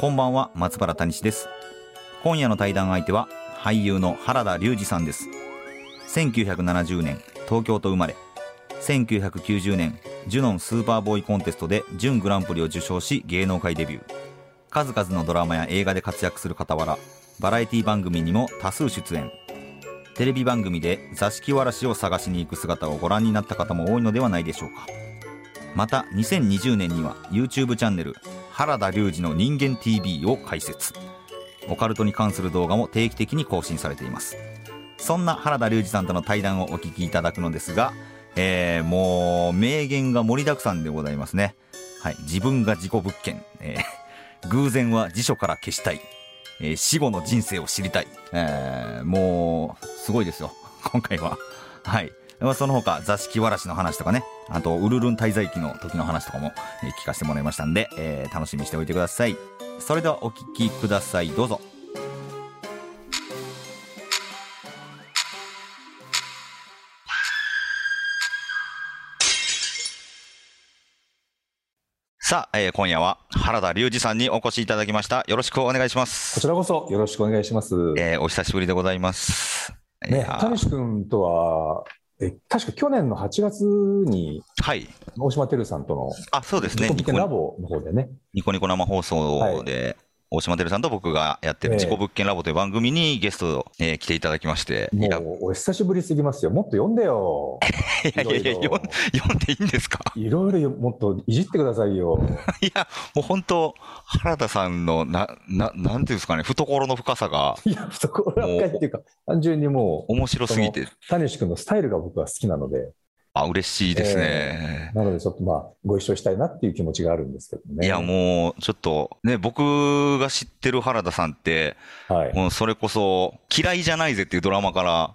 こんばんは松原谷氏です。今夜の対談相手は俳優の原田龍二さんです。1970年東京と生まれ。1990年ジュノンスーパーボーイコンテストで準グランプリを受賞し芸能界デビュー。数々のドラマや映画で活躍する傍らバラエティ番組にも多数出演。テレビ番組で座敷わらしを探しに行く姿をご覧になった方も多いのではないでしょうか。また2020年には YouTube チャンネル原田龍二の人間 TV を開設。オカルトに関する動画も定期的に更新されています。そんな原田龍二さんとの対談をお聞きいただくのですが、えー、もう名言が盛りだくさんでございますね。はい自分が事故物件、えー、偶然は辞書から消したい、えー、死後の人生を知りたい、えー、もうすごいですよ。今回は。はい。その他座敷わらしの話とかねあとウルルン滞在期の時の話とかも、え聞かせてもらいましたんで、えー、楽しみにしておいてくださいそれではお聞きくださいどうぞさあ、えー、今夜は原田隆二さんにお越しいただきました。よろしくお願いします。こちらこそよろしくお願いします。えー、お久しぶりでございます。ね、谷志君とは、え確か去年の8月に、はい、大島てるさんとの、あそうですね、ニコラボの方でね。ニコニコ生放送で、大島てるさんと僕がやってる事故物件ラボという番組にゲスト、えー、来ていただきまして。もう、お久しぶりすぎますよ。もっと読んでよ。いやいやいや、読んでいいんですか？いろいろもっといじってくださいよ。いや、もう本当、原田さんの、な、な、なんていうんですかね、懐の深さが。いや、懐が深いっていうか、単純にもう、面白すぎて。谷志君のスタイルが僕は好きなので。あ、嬉しいですね、えー、なのでちょっとまあ、ご一緒したいなっていう気持ちがあるんですけどね。いや、もう、ちょっと、ね、僕が知ってる原田さんって、はい、もうそれこそ、嫌いじゃないぜっていうドラマから、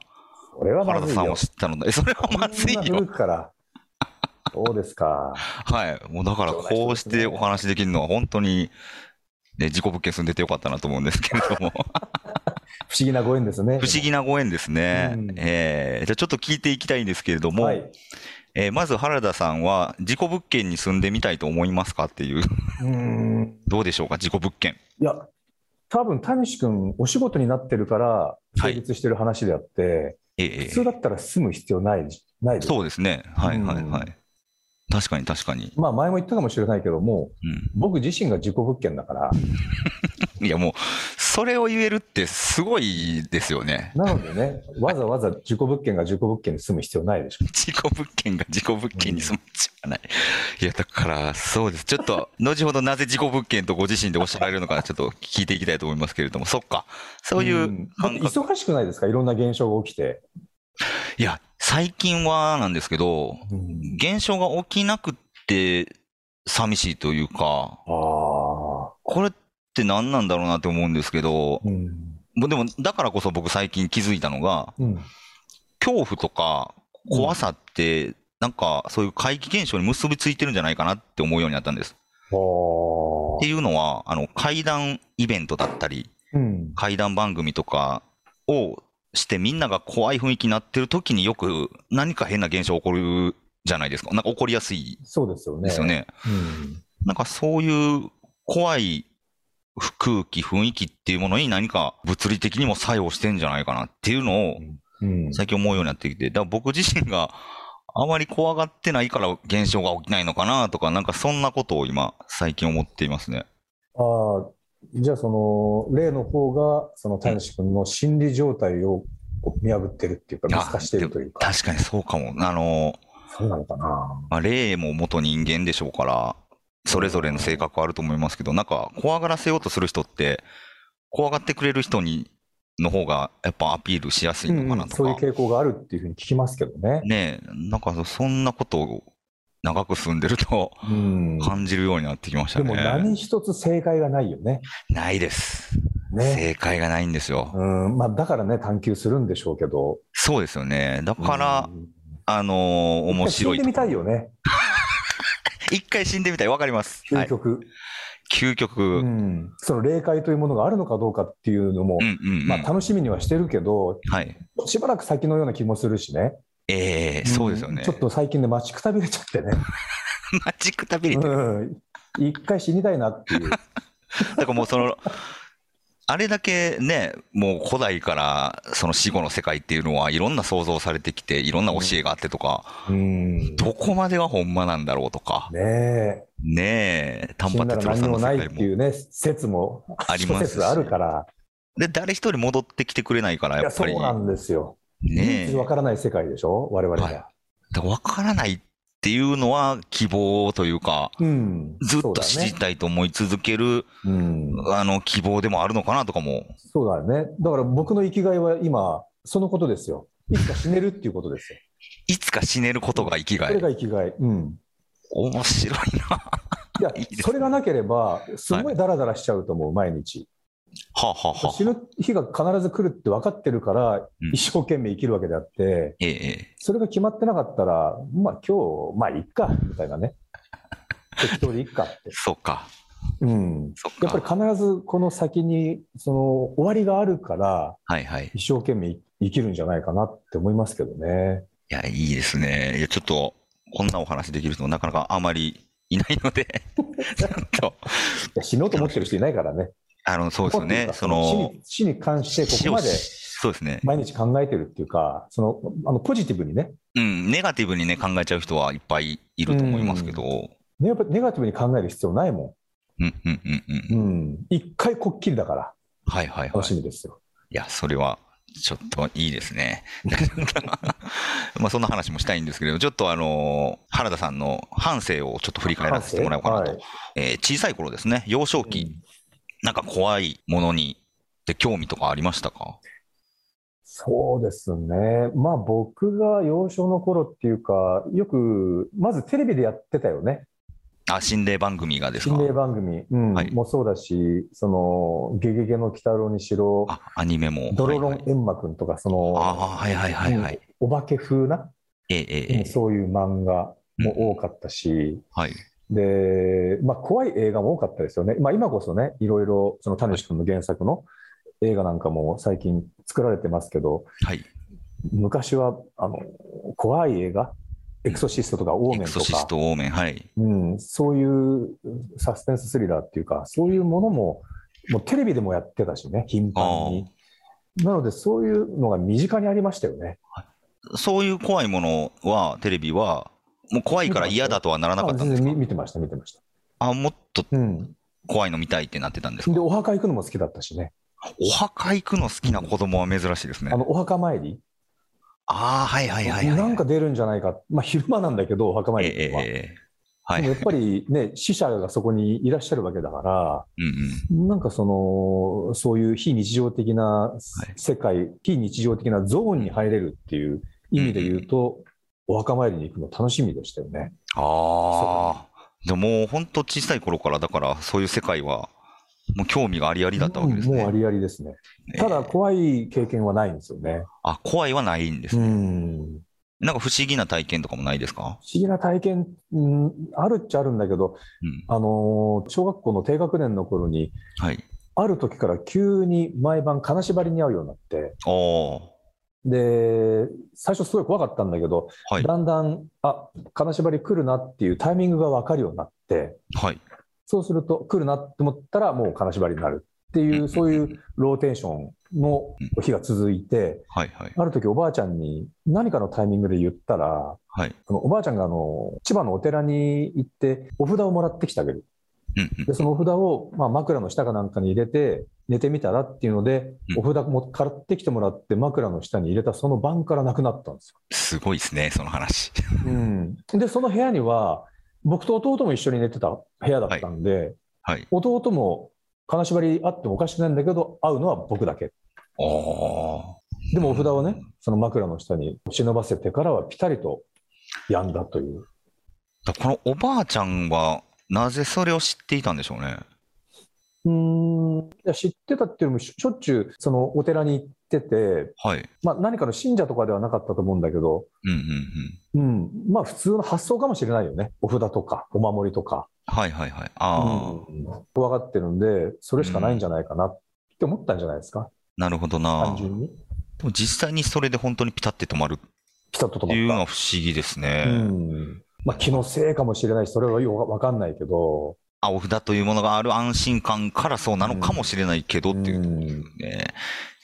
は原田さんを知ったので、それはまずいよ。古くから。そうですか？はい。もうだから、こうしてお話できるのは本当に、ね、事故物件住んでてよかったなと思うんですけれども。不思議なご縁ですね。不思議なご縁ですね。うん、えー、じゃあちょっと聞いていきたいんですけれども、はい、えー、まず原田さんは、事故物件に住んでみたいと思いますかっていう。うんどうでしょうか、事故物件。いや、多分谷志君、お仕事になってるから成立してる話であって、はいええ、普通だったら住む必要ない、ないそうですね。はいはいはい。確かに確かに。まあ前も言ったかもしれないけども、うん、僕自身が自己物件だから。いやもう、それを言えるってすごいですよね。なのでね、わざわざ自己物件が自己物件に住む必要ないでしょ。自己物件が自己物件に住む必要ない。うん、いや、だからそうです。ちょっと、後ほどなぜ自己物件とご自身でおっしゃられるのか、ちょっと聞いていきたいと思いますけれども、そっか。そういう忙しくないですか？いろんな現象が起きて。いや、最近はなんですけど、うん、現象が起きなくて寂しいというか、これって何なんだろうなって思うんですけど、うん、でもだからこそ僕最近気づいたのが、うん、恐怖とか怖さって、なんかそういう怪奇現象に結びついてるんじゃないかなって思うようになったんです。っていうのは、あの、怪談イベントだったり、怪談番組とかをしてみんなが怖い雰囲気になってる時によく何か変な現象起こるじゃないですか。なんか起こりやすい。そうですよね。ですよね。うん、なんかそういう怖い空気、雰囲気っていうものに何か物理的にも作用してんじゃないかなっていうのを最近思うようになってきて、だから僕自身があまり怖がってないから現象が起きないのかなとか、なんかそんなことを今最近思っていますね。ああ、じゃあその例の方がその谷志君の心理状態を見破ってるっていうか見透かしてるというか。確かにそうかも。あの、そうなのかな。まあ、霊も元人間でしょうから、それぞれの性格あると思いますけど、なんか怖がらせようとする人って、怖がってくれる人にの方がやっぱアピールしやすいのかなとか、うんうん、そういう傾向があるっていうふうに聞きますけどね。ねなんかそんなことを長く住んでるとうん。感じるようになってきましたね。でも何一つ正解がないよね。ないです。ね。正解がないんですよ。うん。まあ、だからね、探求するんでしょうけど。そうですよね。だから、うんあのー面白い死んでみたいと。よね。一回死んでみたい。わかります。はい。究極。究極。ううんん。その霊界というものがあるのかどうかっていうのも、うんうん。まあ、楽しみにはしてるけど、はい。しばらく先のような気もするしね。ええそうですよね。んちょっと最近で待ちくたびれちゃってね。マジックタビリティ。うん。一回死にたいなっていう。だからもうその、あれだけね、もう古代からその死後の世界っていうのはいろんな想像されてきて、いろんな教えがあってとか、うん。どこまでがほんまなんだろうとか、ねえ。ねえ、丹波哲郎さん何もないの世界も。っていうね、説も、ありますあるから。で、誰一人戻ってきてくれないから、いや、やっぱり、そうなんですよ。ね唯え一、わからない世界でしょ？我々が。はいだから分からないっていうのは希望というか、うん。ずっと知りい。たいと思い続ける、うん。あの、希望でもあるのかなとかも。そうだよね。だから僕の生きがいは今、そのことですよ。いつか死ねるっていうことですよ。いつか死ねることが生きがいそれ。が生きがい。うん。面白いな。いや いいですねそれがなければ、すごいダラダラしちゃうと思う、毎日。はあ、はあはあ、死ぬ日が必ず来るって分かってるから、うん一生懸命生きるわけであって、ええええ。それが決まってなかったら、まあ今日、まあいっか、みたいなね。適当でいっかって。そうか。うん。やっぱか。り必ずこの先に、その終わりがあるから、はいはい。一生懸命生きるんじゃないかなって思いますけどね。いや、いいですね。いや、ちょっと、こんなお話できる人なかなかあまりいないので、ちょっと、死のうと思ってる人いないからね。あの、そうですよね。その、死に死に関してここまでそうですね。毎日考えてるっていうか、その、あの、ポジティブにね、うん、ネガティブにね、考えちゃう人はいっぱいいると思いますけど、ねやっぱネガティブに考える必要ないもうん、うん、うん、うん。ん。うん。一回こっきりだから、はいはいはい楽し。みですよ。いや、それは、ちょっといいですね。まあ、そんな話もしたいんですけれど、ちょっとあの、原田さんの半生をちょっと振り返らせてもらおうかなと。はいえー小さい頃ですね、幼少期、なんか怖いものに、で興味とかありましたか？そうですね。まあ僕が幼少の頃っていうか、よく、まずテレビでやってたよね。あ、心霊番組がですか？心霊番組、うん。はい。もそうだし、その、ゲゲゲの鬼太郎にしろ、あ、アニメも。ドロロンエンマくんとか、その、ああ、はいはいはいはい。お化け風な、ええええ。ええそういう漫画も多かったし、はい。で、まあ、怖い映画も多かったですよね。まあ、今こそね、いろいろ、その、谷志君の原作の映画なんかも最近作られてますけど、はい。昔は、あの、怖い映画、エクソシストとかオーエメンとか、クソシスト、オーメン、はい。うん、そういうサスペンススリラーっていうか、そういうものも、もうテレビでもやってたしね、頻繁に。なので、そういうのが身近にありましたよね。そういう怖いものは、テレビは、もう怖いから嫌だとはならなかったんですか？然見見てました、見てました。あ、もっとうん。怖いの見たいってなってたんですで、かお墓行くのも好きだったしね。お墓行くの好きな子供は珍しいですねあ。の、お墓参り、ああ、はいはいはいはい。なんか出るんじゃないか。まあ、昼間なんだけど、お墓参えりっては。えええはい。やっぱりね、死者がそこにいらっしゃるわけだから、うんなんかその、そういう非日常的な世界、非日常的なゾーンに入れるっていう意味で言うと、お墓参りに行くの楽しみでしたよね。うん。ああ。でももう本当小さい頃から、だからそういう世界は、もう興味がありありだったわけですね。うんもうありありですね。ええただ、怖い経験はないんですよね。あ、怖いはないんですうね。ん。なんか不思議な体験とかもないですか？不思議な体験、うん、あるっちゃあるんだけど、うん。あのー小学校の低学年の頃に、はい。ある時から急に毎晩金縛りに遭うようになって、おー。で、最初すごい怖かったんだけど、はい。だんだん、あ、金縛り来るなっていうタイミングが分かるようになって、はい。そうすると来るなって思ったらもう金縛りになるっていう、そういうローテーションの日が続いて、はい。はい。ある時おばあちゃんに何かのタイミングで言ったら、はい。あのおばあちゃんがあの千葉のお寺に行ってお札をもらってきてあげる。で、そのお札を、まあ、枕の下かなんかに入れて寝てみたらっていうので、うんお札も買ってきてもらって枕の下に入れたその晩からなくなったんですよ。すごいですね、その話。うん、で、その部屋には、僕と弟も一緒に寝てた部屋だったんで、はい。弟も金縛りあってもおかしくないんだけど、会うのは僕だけ。でもお札をね、その枕の下に忍ばせてからはピタリと病んだという。だこのおばあちゃんは、なぜそれを知っていたんでしょうね。うーんいや知ってたっていうのもししょっちゅうそのお寺に行ってて、はい。まあ、何かの信者とかではなかったと思うんだけど、うんうんうん。うん、まあ普通の発想かもしれないよね。お札とか、お守りとか。はいはいはい。ああ、うん怖がってるんで、それしかないんじゃないかなって思ったんじゃないですか、なるほどな単。純に。でも実際にそれで本当にピタって止まるピタッと止っていうのは不思議ですた。ね。うんまあ、気のせいかもしれないし、それはよくわかんないけど、あ、お札というものがある安心感からそうなのかもしれないけどっていうところですうんね。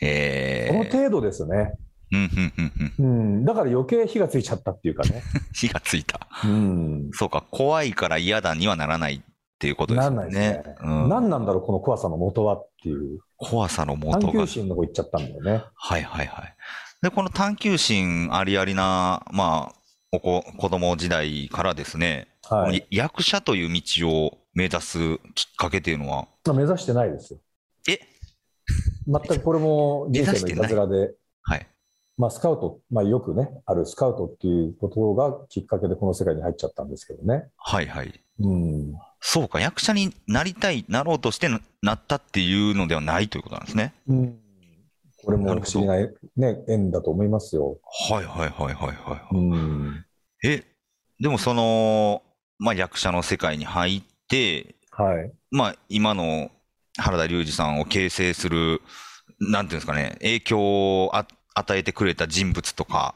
えこのー。程度ですね。うんうんうんうん。うん、だから余計火がついちゃったっていうかね。火がついた。うん、そうか、怖いから嫌だにはならないっていうことですよなんないね。。うん、何なんだろう、この怖さの元はっていう、怖さの元が探求。心の方行っちゃったんだよね。はいはいはい。で、この探求心ありありな、まあ、お子子供時代からですね、はい。役者という道を目指すきっかけっていうのは、まあ目指してないですよ。え？全くこれも 人生のいたずらで、はい。まあ、スカウト、まあ、よくね、あるスカウトっていうことがきっかけでこの世界に入っちゃったんですけどね。はいはい。うん。そうか、役者になりたい、なろうとしてななったっていうのではないということなんですね。うん、これも不思議な、ね、縁だと思いますよ。はいはいはいはいはい。うん。え、でもその、まあ役者の世界に入って、はい。まあ今の原田龍二さんを形成する、なんていうんですかね、影響をあ与えてくれた人物とか、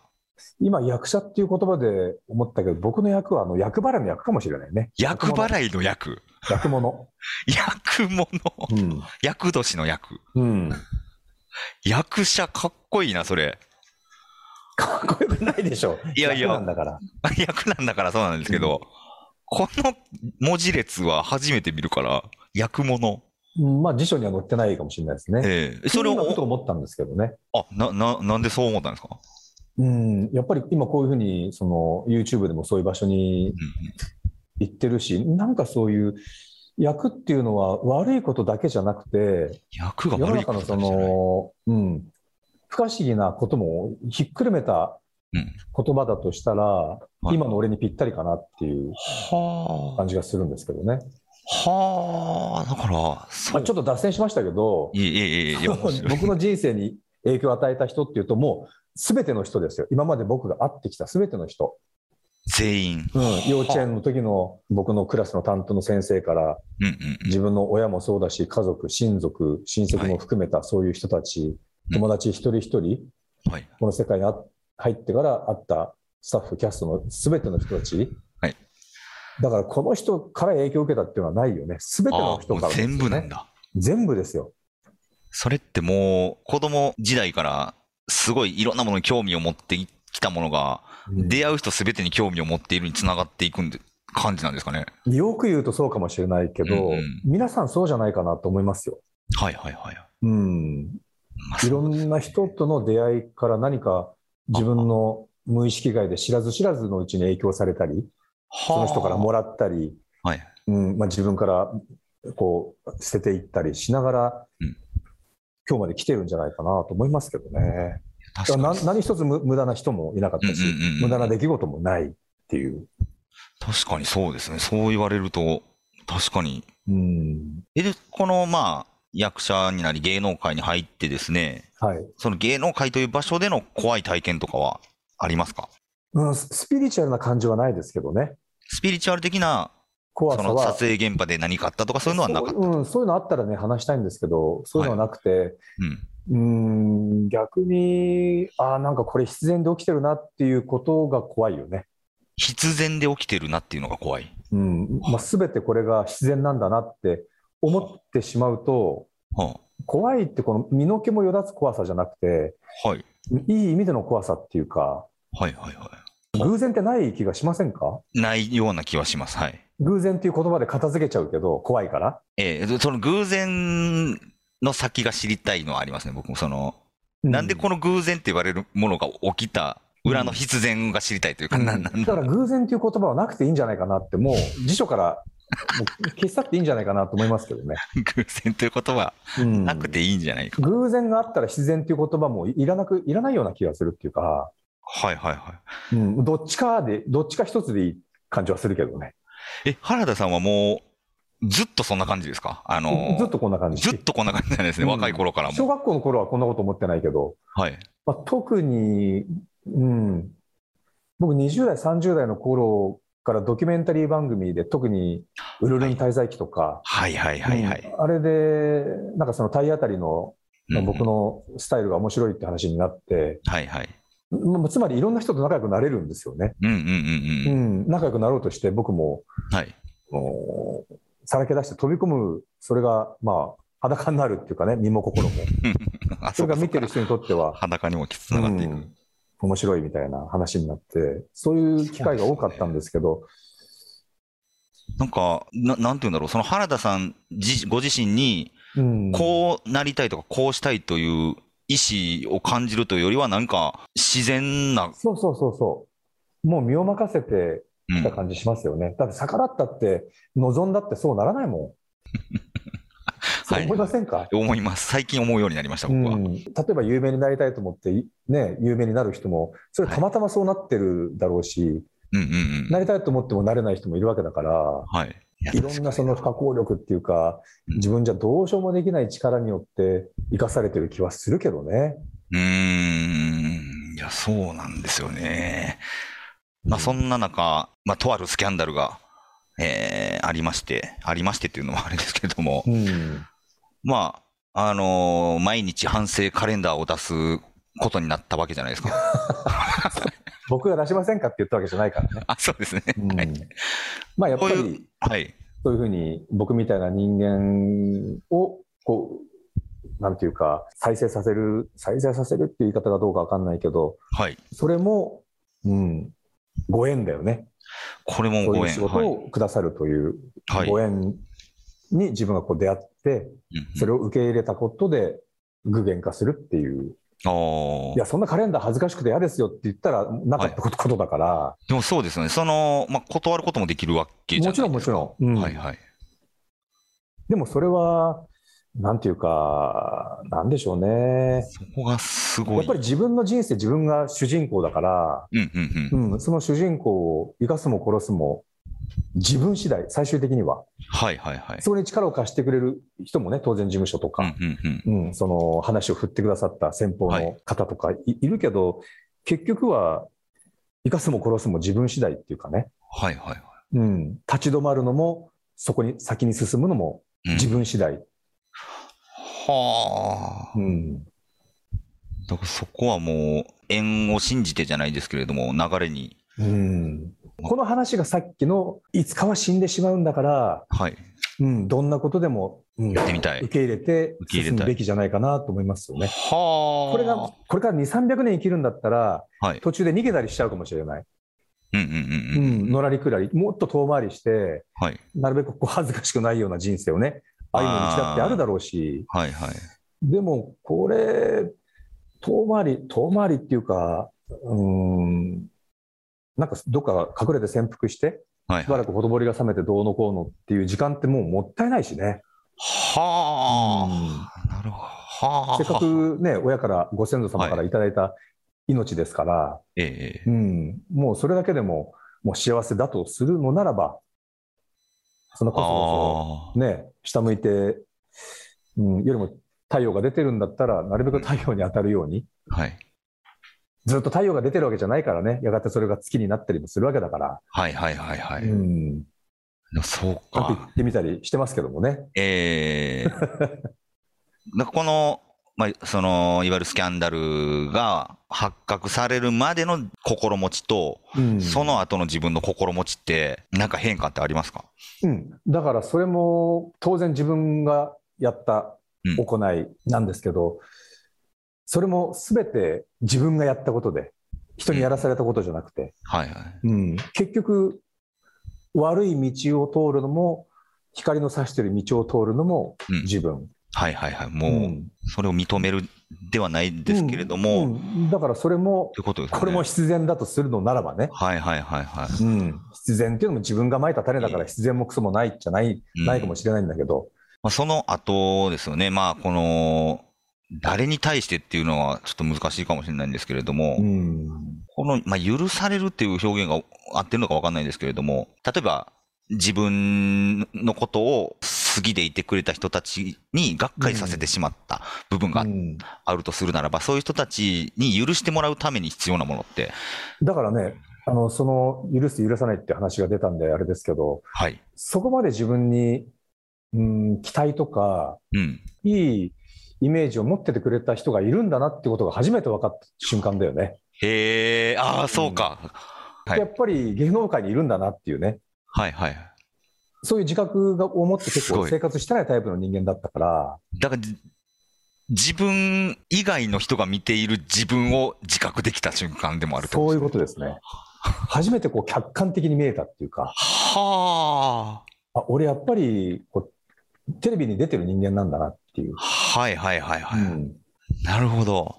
今、役者っていう言葉で思ったけど、僕の役はあの役払いの役かもしれないね。役払いの役、役物。役物、うん。役年の役、うん。役者かっこいいな、それ。かっこよくないでしょ。いやいや役なんだから。役なんだからそうなんですけど、この文字列は初めて見るから、役物。うんまあ辞書には載ってないかもしれないですね。ええそれ今ふとを、思ったんですけどね。あ、な、な、なんでそう思ったんですか？うん、やっぱり今こういうふうに、その YouTube でもそういう場所にうん行ってるし、なんかそういう役っていうのは悪いことだけじゃなくて、役が世の悪いこと中のそだけじゃないの、うん、不可思議なこともひっくるめたうん言葉だとしたら、い今の俺にぴったりかなっていうは感じがするんですけどね。あ。はあ。だから、そまあ、う。ちょっと脱線しましたけど、いえいえい 僕の人生に影響を与えた人っていうと、もう全ての人ですよ。今まで僕が会ってきた全ての人。全員。うん、幼稚園の時の僕のクラスの担当の先生から、うんうんうん。自分の親もそうだし、家族、親族、親戚も含めたそういう人たち、うん友達一人一人、はい。この世界にあ入ってから会ったスタッフ、キャストの全ての人たち。はいだからこの人から影響を受けたっていうのはないよね。全てあの人からね、全部なんだ。全部ですよ。それってもう、子供時代から、すごいいろんなものに興味を持ってきたものが、出会う人すべてに興味を持っているにつながっていくんで、感じなんですかね。よく言うとそうかもしれないけど、うんうん皆さんそうじゃないかなと思いますよ。はいはいはい。うん。まあいろんな人との出会いから何か自分の無意識外で知らず知らずのうちに影響されたり、その人からもらったり、はい。うんまあ、自分からこう捨てていったりしながら、うん今日まで来てるんじゃないかなと思いますけどね。確かに。な何一つ無無駄な人もいなかったし、うんうんうんうん無駄な出来事もないっていう。確かにそうですね。そう言われると、確かに。うんえ、で、この、まあ、役者になり芸能界に入ってですね、はいその芸能界という場所での怖い体験とかはありますか？うん、ススピリチュアルな感じはないですけどね。スピリチュアル的な、その怖さは撮影現場で何かあったとかそういうのはなかった？そう,、うん、そういうのあったらね、話したいんですけど、そういうのはなくて、うん。うん、逆に、ああ、なんかこれ必然で起きてるなっていうことが怖いよね。必然で起きてるなっていうのが怖い。うん、まあ、全てこれが必然なんだなって思ってしまうと、は怖いってこの身の毛もよだつ怖さじゃなくて、あ、はい。いい意味での怖さっていうか、はいはいは偶然ってない気がしませんか？い。ないような気はします。はい。偶然っていう言葉で片付けちゃうけど、怖いから？えーその偶然の先が知りたいのはありますね、僕もその、なんでこの偶然って言われるものが起きた裏の必然が知りたいというか、うんだだから偶然っていう言葉はなくていいんじゃないかなって、もう辞書から消し去っていいんじゃないかなと思いますけどね。偶然という言葉うんなくていいんじゃないか。偶然があったら自然っていう言葉もいらなく、いらないような気がするっていうか、はいはいはい。うん、どっちかで、どっちか一つでいい感じはするけどね。え、原田さんはもう、ずっとそんな感じですか？あのーずっとこんな感じ。ずっとこんな感じなんですね、うん若い頃からも。小学校の頃はこんなこと思ってないけど、はい。まあ、特に、うん、僕20代、30代の頃からドキュメンタリー番組で、特にウルルン滞在記とか、はいはいはいはい。うんあれで、なんかその体当たりの、僕のスタイルが面白いって話になって、はいはい。まあつまりいろんな人と仲良くなれるんですよね。うんうんうんううん。ん、仲良くなろうとして、僕も、はい。おさらけ出して飛び込む、それが、まあ、裸になるっていうかね、身も心も。あそれが見てる人人にとっては、裸にもつながっていく。うん面白いみたいな話になって、そういう機会が多かったんですけど、なんか、ななんて言うんだろう、その原田さん自ご自身に、うんこうなりたいとか、こうしたいという意思を感じるというよりは、なんか、自然な、そうそうそうそう。もう身を任せてうんきた感じしますよね。だって逆らったって、望んだってそうならないもん。そう思いませんか、思います。最近思うようになりました、僕は。うん、例えば有名になりたいと思って、いね、有名になる人も、それたまたまそうなってるだろうし、うんうんうん。なりたいと思ってもなれない人もいるわけだから、はい。いろんなその不可抗力っていうか、うん自分じゃどうしようもできない力によって生かされてる気はするけどね。うーん。いや、そうなんですよね。まあ、そんな中、まあ、とあるスキャンダルが、えーありまして、ありましてっていうのもあれですけれども、うん。まあ、あのー毎日反省カレンダーを出すことになったわけじゃないですか。僕が出しませんかって言ったわけじゃないからね。あ、そうですね。うんはい。まあやっぱりはい。そういうふうに僕みたいな人間をこうなんていうか再生させる再生させるっていう言い方がどうかわかんないけどはい。それも、うん、ご縁だよねこれもご縁。はい。仕事をくださるというはい。ご縁に自分がこう出会ってそれを受け入れたことで具現化するっていういやそんなカレンダー恥ずかしくて嫌ですよって言ったらなかったことだから、でもそうですよね。その、まあ、断ることもできるわけじゃないもちろんもちろん、うんはいはい。でもそれはなんていうかなんでしょうねそこがすごい。やっぱり自分の人生、自分が主人公だから、うんうんうん。うん、その主人公を生かすも殺すも自分次第、最終的には。はいはいはい。そこに力を貸してくれる人もね、当然事務所とうんか、うんうん。うんその話を振ってくださった先方の方とかい,、い、るけど、結局は生かすも殺すも自分次第っていうかね、はいはいはい。うん、立ち止まるのも、そこに先に進むのもうん自分次第。はあ。うんだからそこはもう、縁を信じてじゃないですけれども、流れに。うんこの話がさっきの、いつかは死んでしまうんだから、はい。うん、どんなことでも、うんやってみたい受。け入れて受け入れたい進むべきじゃないかなと思いますよね。はあ。これが、これから2、300年生きるんだったら、はい。途中で逃げたりしちゃうかもしれない。うんうんううんうん。ん、のらりくらり、もっと遠回りして、はい。なるべくこう恥ずかしくないような人生をね、歩む道だってあるだろうし、はいはい。でも、これ、遠回り、遠回りっていうか、うん、なんかどっか隠れて潜伏して、はいはい。しばらくほとぼりが冷めてどうのこうのっていう時間ってもうもったいないしね。はあ。なるほど。はあ。せっかくね、親から、ご先祖様からいただいた命ですから、ええええうん、もうそれだけでも、もう幸せだとするのならば、そのこそこあそ、ね、下向いて、うん、よりも太陽が出てるんだったら、なるべく太陽に当たるように、あ。はい。ずっと太陽が出てるわけじゃないからね、やがてそれが月になったりもするわけだから、はいはいはいはい。うん、そうか。ってみたりしてますけどもね。ええ なんかこの、まあ、その、いわゆるスキャンダルが発覚されるまでの心持ちと、うん。その後の自分の心持ちって、なんか変化ってありますか？うん、だからそれも当然自分がやったうん。行いなんですけど、それも全て自分がやったことで、人にやらされたことじゃなくて、はいはい。うん。結局、悪い道を通るのも、光の差してる道を通るのもうん。自分。はいはいはい。もう、うんそれを認めるではないですけれども、うんうん。だからそれもことですね。これも必然だとするのならばね、はいはいはいはい。うん、必然っていうのも自分がまいた種だから必然もクソもないじゃない、うん。ないかもしれないんだけど、まあ、その後ですよね、まあ、この、誰に対してっていうのはちょっと難しいかもしれないんですけれども、うん。この、まあ、許されるっていう表現が合ってるのかわかんないんですけれども、例えば、自分のことを好きでいてくれた人たちにがっかりさせてしまった部分がうんあるとするならば、そういう人たちに許してもらうために必要なものって、だからね、あの、その、許す、許さないって話が出たんで、あれですけど、はい。そこまで自分に、うん、期待とか、うん。いいイメージを持っててくれた人がいるんだなってことが初めて分かった瞬間だよね。へえ、ああ、そうか。はいやっぱり芸能界にいるんだなっていうね。はいはい。そういう自覚がを持って結構生活してないタイプの人間だったから、だから、じ自分以外の人が見ている自分を自覚できた瞬間でもあるそういうこことですね。初めてこう客観的に見えたっていうか、とはあ、俺やっぱりこうテレビに出てる人間なんだなっていう。あ。はいはいはいはい。うんなるほど。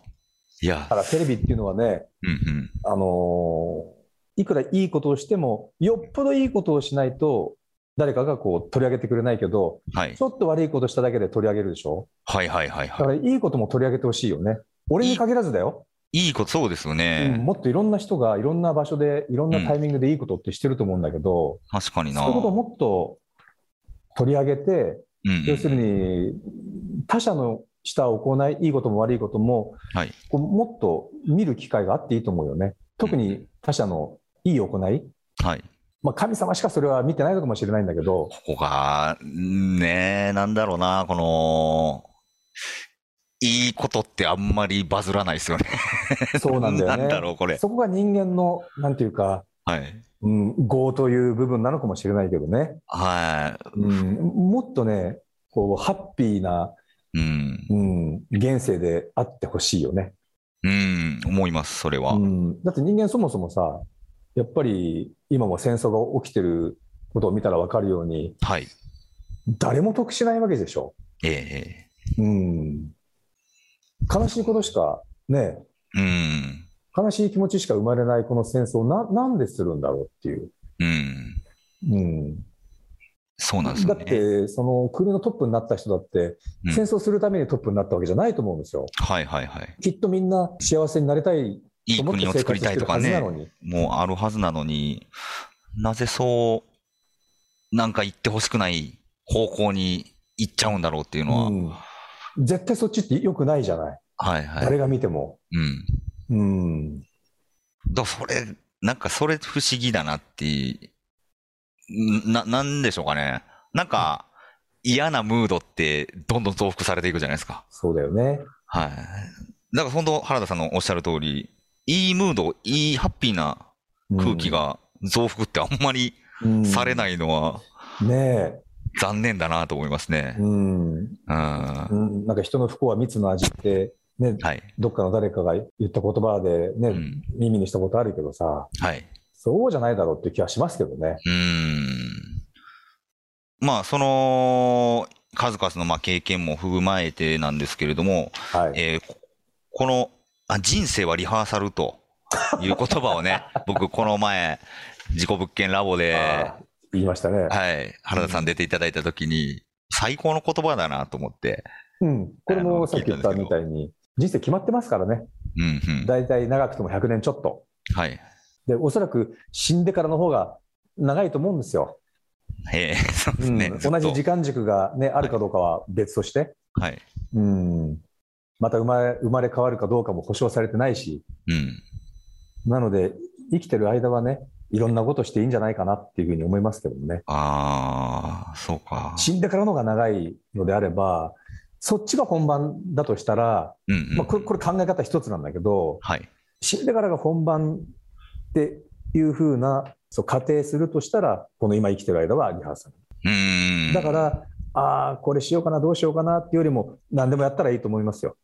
いやだ、からテレビっていうのはね、うんうん。あのーいくらいいことをしても、よっぽどいいことをしないと、誰かがこう取り上げてくれないけど、はいち。ょっと悪いことしただけで取り上げるでしょ？はいはいはいはだからいいことも取り上げてほしいよね。俺に限らずだよ、い。いいこと、そうですようんね。もっといろんな人がいろんな場所でいろんなタイミングでいいことってしてると思うんだけど、確かにな。そういうことをもっと取り上げて、うんうん要するに他者のした行い、いいことも悪いことも、はい。こうもっと見る機会があっていいと思うよね。特に他者のいい行い？はい。まあ、神様しかそれは見てないのかもしれないんだけど、ここが、ねえ、なんだろうな、この、いいことってあんまりバズらないですよね。そうなんだよね。なんだろう、これ。そこが人間の、なんていうか、はい。うん、業という部分なのかもしれないけどね。はうん、もっとね、こう、ハッピーな、い。うん。うん、現世であってほしいよね。うん、思います、それは。うん、だって人間そもそもさ、やっぱり今も戦争が起きてることを見たら分かるように、はい。誰も得しないわけでしょ。ええうん。悲しいことしか、ね、うん。悲しい気持ちしか生まれないこの戦争な、なんでするんだろうっていう。うん。うん。そうなんですね。って、その国のトップになった人だって、うん戦争するためにトップになったわけじゃないと思うんですよ。はいはいはい。きっとみんな幸せになりたいいい国を作りたいとかね。もうあるはずなのに、なぜそう、なんか行ってほしくない方向に行っちゃうんだろうっていうのは、うん絶対そっちって良くないじゃない。はいはい。誰が見ても。うん。うん。だそれ、なんかそれ不思議だなっていう、な、なんでしょうかね。なんか嫌なムードってどんどん増幅されていくじゃないですか。そうだよね。はい。だから本当原田さんのおっしゃる通り、いいムード、いいハッピーな空気が増幅ってあんまりされい。ないのはね残念だなと思いますねえ。。うん。うん。なんか人の不幸は蜜の味って、ね、い。どっかの誰かが言った言葉でね、うん。耳にしたことあるけどさ、はい。そうじゃないだろうっていう気はしますけどね。うーん。まあ、その、数々のまあ経験も踏まえてなんですけれども、はい。えーここのあ、人生はリハーサルという言葉をね、僕この前、自己物件ラボで、言いましたね。はい、原田さん出ていただいたときに、最高の言葉だなと思って、うん。これもさっき言ったみたいに、人生決まってますからね。うんうん。だいたい長くても100年ちょっと。はい。で、おそらく死んでからの方が長いと思うんですよ。えーそうですね。うん同じ時間軸がね、あるかどうかは別として。はい。うん。また生まれ生まれ変わるかどうかも保証されてないし。うん。なので、生きてる間はね、いろんなことしていいんじゃないかなっていうふうに思いますけどね。ああ、そうか。死んでからの方が長いのであれば、そっちが本番だとしたら、うんうん。まあ、これこれ考え方一つなんだけど、はい。死んでからが本番っていうふうな、そう仮定するとしたら、この今生きてる間はリハーサル。うーん。だから、ああ、これしようかな、どうしようかなっていうよりも、何でもやったらいいと思いますよ。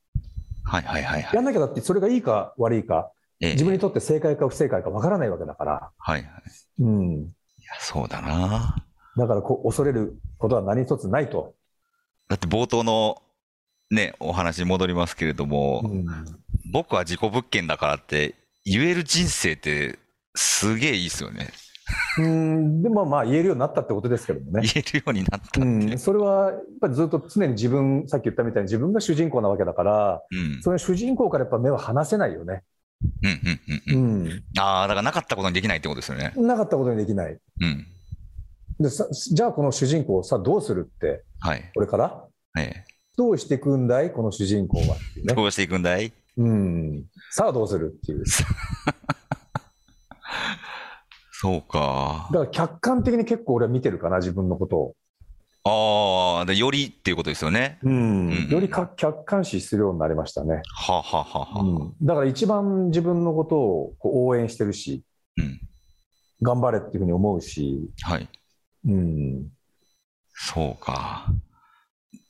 はいはいはいはい。やんなきゃだって、それがいいか悪いか、ええ自分にとって正解か不正解かわからないわけだから、はいはい。いうん。や、そうだな。だからこう、恐れることは何一つないと。だって冒頭のね、お話に戻りますけれども、うん僕は自己物件だからって言える人生ってすげえいいですよね。うん、でもまあ言えるようになったってことですけどもね。言えるようになったう。ん、それはやっぱりずっと常に自分、さっき言ったみたいに自分が主人公なわけだから、うん。その主人公からやっぱ目は離せないよね。うん。うん。うん。うん。ああ、だからなかったことにできないってことですよね。なかったことにできない。うん。でさじゃあこの主人公をさ、どうするって、はい。これから？えどうしていくんだい？この主人公はっていうえ。ね。どうしていくんだい？うん。さあどうするっていう。そうか。だから客観的に結構俺は見てるかな、自分のことを。ああ、でよりっていうことですよね。うんうんよりか客観視するようになりましたね。はあ、はあはあはあうん、だから一番自分のことをこう応援してるし、うん。頑張れっていうふうに思うし、はい。うん、そうか。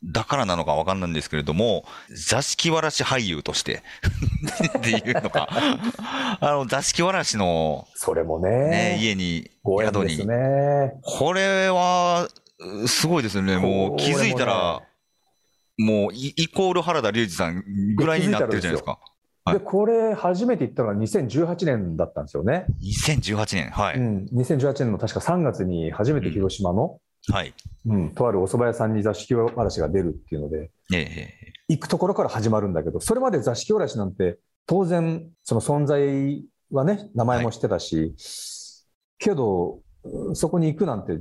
だからなのかわかんないんですけれども、座敷わらし俳優として っていうのか。あの、座敷わらしのそれもね、ね、家に、宿に。ね。これは、うすごいですよね。もう気づいたら、もうイイコール原田龍二さんぐらいになってるじゃないですか。はいで、これ初めて行ったのが2018年だったんですよね。2018年。はい。うん、2018年の確か3月に初めて広島の、はい。うんとあるお蕎麦屋さんに座敷わらしが出るっていうので、えええ行くところから始まるんだけど、それまで座敷わらしなんて、当然、その存在はね、名前も知ってたし、けど、うんそこに行くなんて、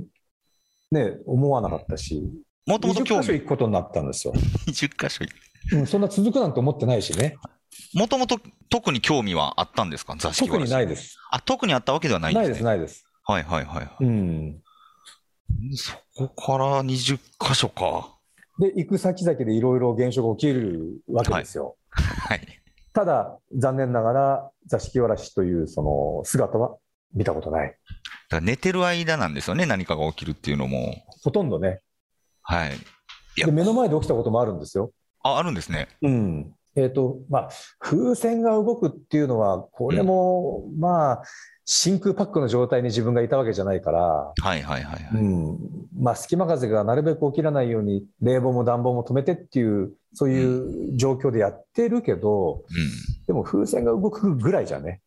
ね、思わなかったし、もともと20興所行くことになったんですよ。20箇所。うん、そんな続くなんて思ってないしね。もともと特に興味はあったんですか？座敷特。にないです。あ、特にあったわけではないんないです、ですね。ないです。はいはいはい。うん。そこから20箇所か。で、行く先々でいろいろ現象が起きるわけですよ。はい。ただ、残念ながら、座敷わらしというその姿は見たことない。だから寝てる間なんですよね、何かが起きるっていうのも。ほとんどね。はい。いやで、目の前で起きたこともあるんですよ。あ、あるんですね。うん。えっ、と、まあ、風船が動くっていうのは、これも、まあ、真空パックの状態に自分がいたわけじゃないから、はいはいはいはい。うん。まあ、隙間風がなるべく起きらないように、冷房も暖房も止めてっていう、そういう状況でやってるけど、うん。でも風船が動くぐらいじゃね。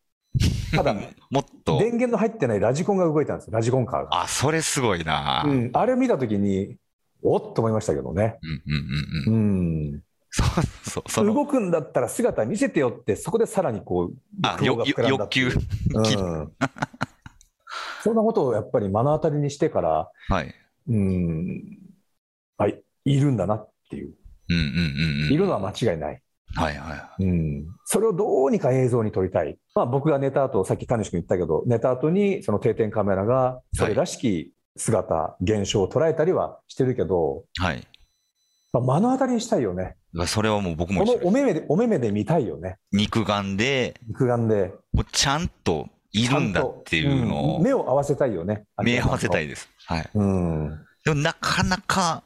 ただ、もっと、電源の入ってないラジコンが動いたんですよ、ラジコンカーが。あ、それすごいな。ううんん、あれ見たときに、おっと思いましたけどね。うんうんう。うんん。そうそう、その、動くんだったら姿見せてよって、そこでさらにこう、あ、欲求。うん。そんなことをやっぱり目の当たりにしてから、はい。うん、はい、いるんだなっていう。うんうんうんうん。いるのは間違いない。はいはい。うん。それをどうにか映像に撮りたい。まあ僕が寝た後、さっき谷志君言ったけど、寝た後にその定点カメラがそれらしき姿、現象を捉えたりはしてるけど、はい。まあ、目の当たりにしたいよね。それはもう僕もこのお目目で、お目目で見たいよね。肉眼で、肉眼で。ちゃんといるんだっていうのをうん目を合わせたいよね。目合わせたいい。です。はい。うん。でもなかなか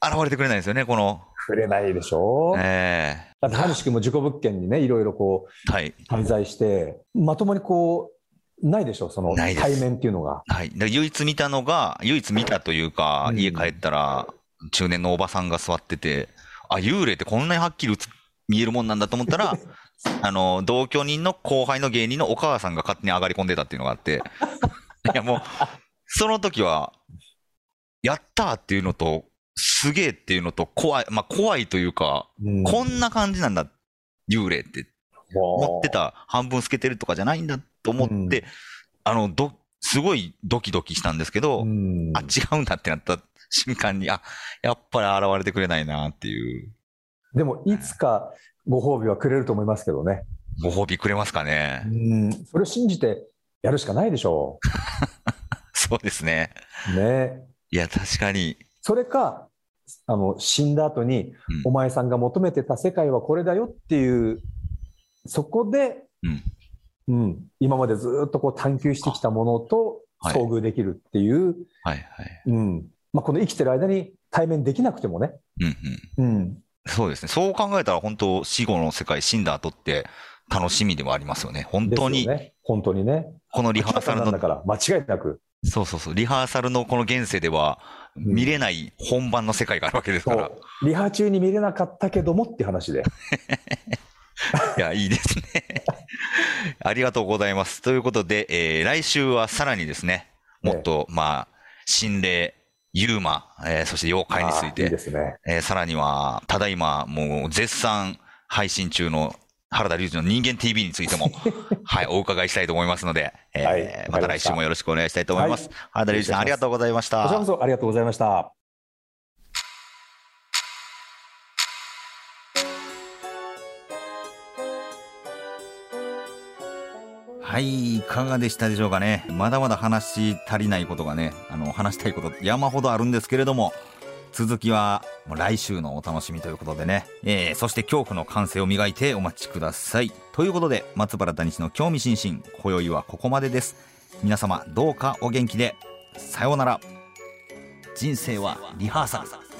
現れてくれないですよね、この。触れないでしょ。えだって、谷志君も事故物件にね、いろいろこえはい。う、滞在して、まともにこう、ないでしょ、その対面っていうのが。はい。唯一見たのが、唯一見たというか、うん家帰ったら、中年のおばさんが座ってて、あ、幽霊ってこんなにはっきり映見えるもんなんだと思ったら、あの、同居人の後輩の芸人のお母さんが勝手に上がり込んでたっていうのがあって、いやもう、その時は、やったーっていうのと、すげえっていうのと、怖い、まあ怖いというか、うん。こんな感じなんだ、幽霊って。思思って。た、半分透けてるとかじゃないんだと思って、うん。あの、ど、すごいドキドキしたんですけど、うん。あ、違うんだってなった瞬間に、あ、やっぱり現れてくれないなっていう、でも、いつかご褒美はくれると思いますけどね。ご褒美くれますかね。うん。それを信じてやるしかないでしょ そうですね。う。ね。いや、確かに。それか、あの、死んだ後に、うんお前さんが求めてた世界はこれだよっていう、そこで、うん。うん、今までずっとこう探求してきたものとはい遭遇できるっていう、はいはい。うんまあ、この生きてる間に対面できなくてもね、うんうん。うん、そうですね。そう考えたら本当死後の世界、死んだ後って楽しみでもありますよね。本当に、ね、本当にね、このリハーサルの、だから、間違いなく、そうそうそう、リハーサルのこの現世ではうん見れない本番の世界があるわけですから。そうリハ中に見れなかったけどもって話で、いや、いいですね。ありがとうございます。ということで、えー来週はさらにですね、もっと、まあ、心霊、ユーマ、えーそして妖怪についあーいいね。えーさらには、ただいま、もう絶賛配信中の原田龍二の人間 TV についても、はい、お伺いしたいと思いますので、えーはいました来週もよろしくお願いしたいと思います。はい原田龍二さん、ありがとうございました。こちらこそありがとうございました。はい、いかがでしたでしょうかね。まだまだ話し足りないことがね、あの、話したいこと山ほどあるんですけれども、続きはもう来週のお楽しみということでね。えー、そして恐怖の感性を磨いてお待ちください。ということで、松原谷氏の興味津々、今宵はここまでです。皆様、どうかお元気で。さようなら。人生はリハーサル。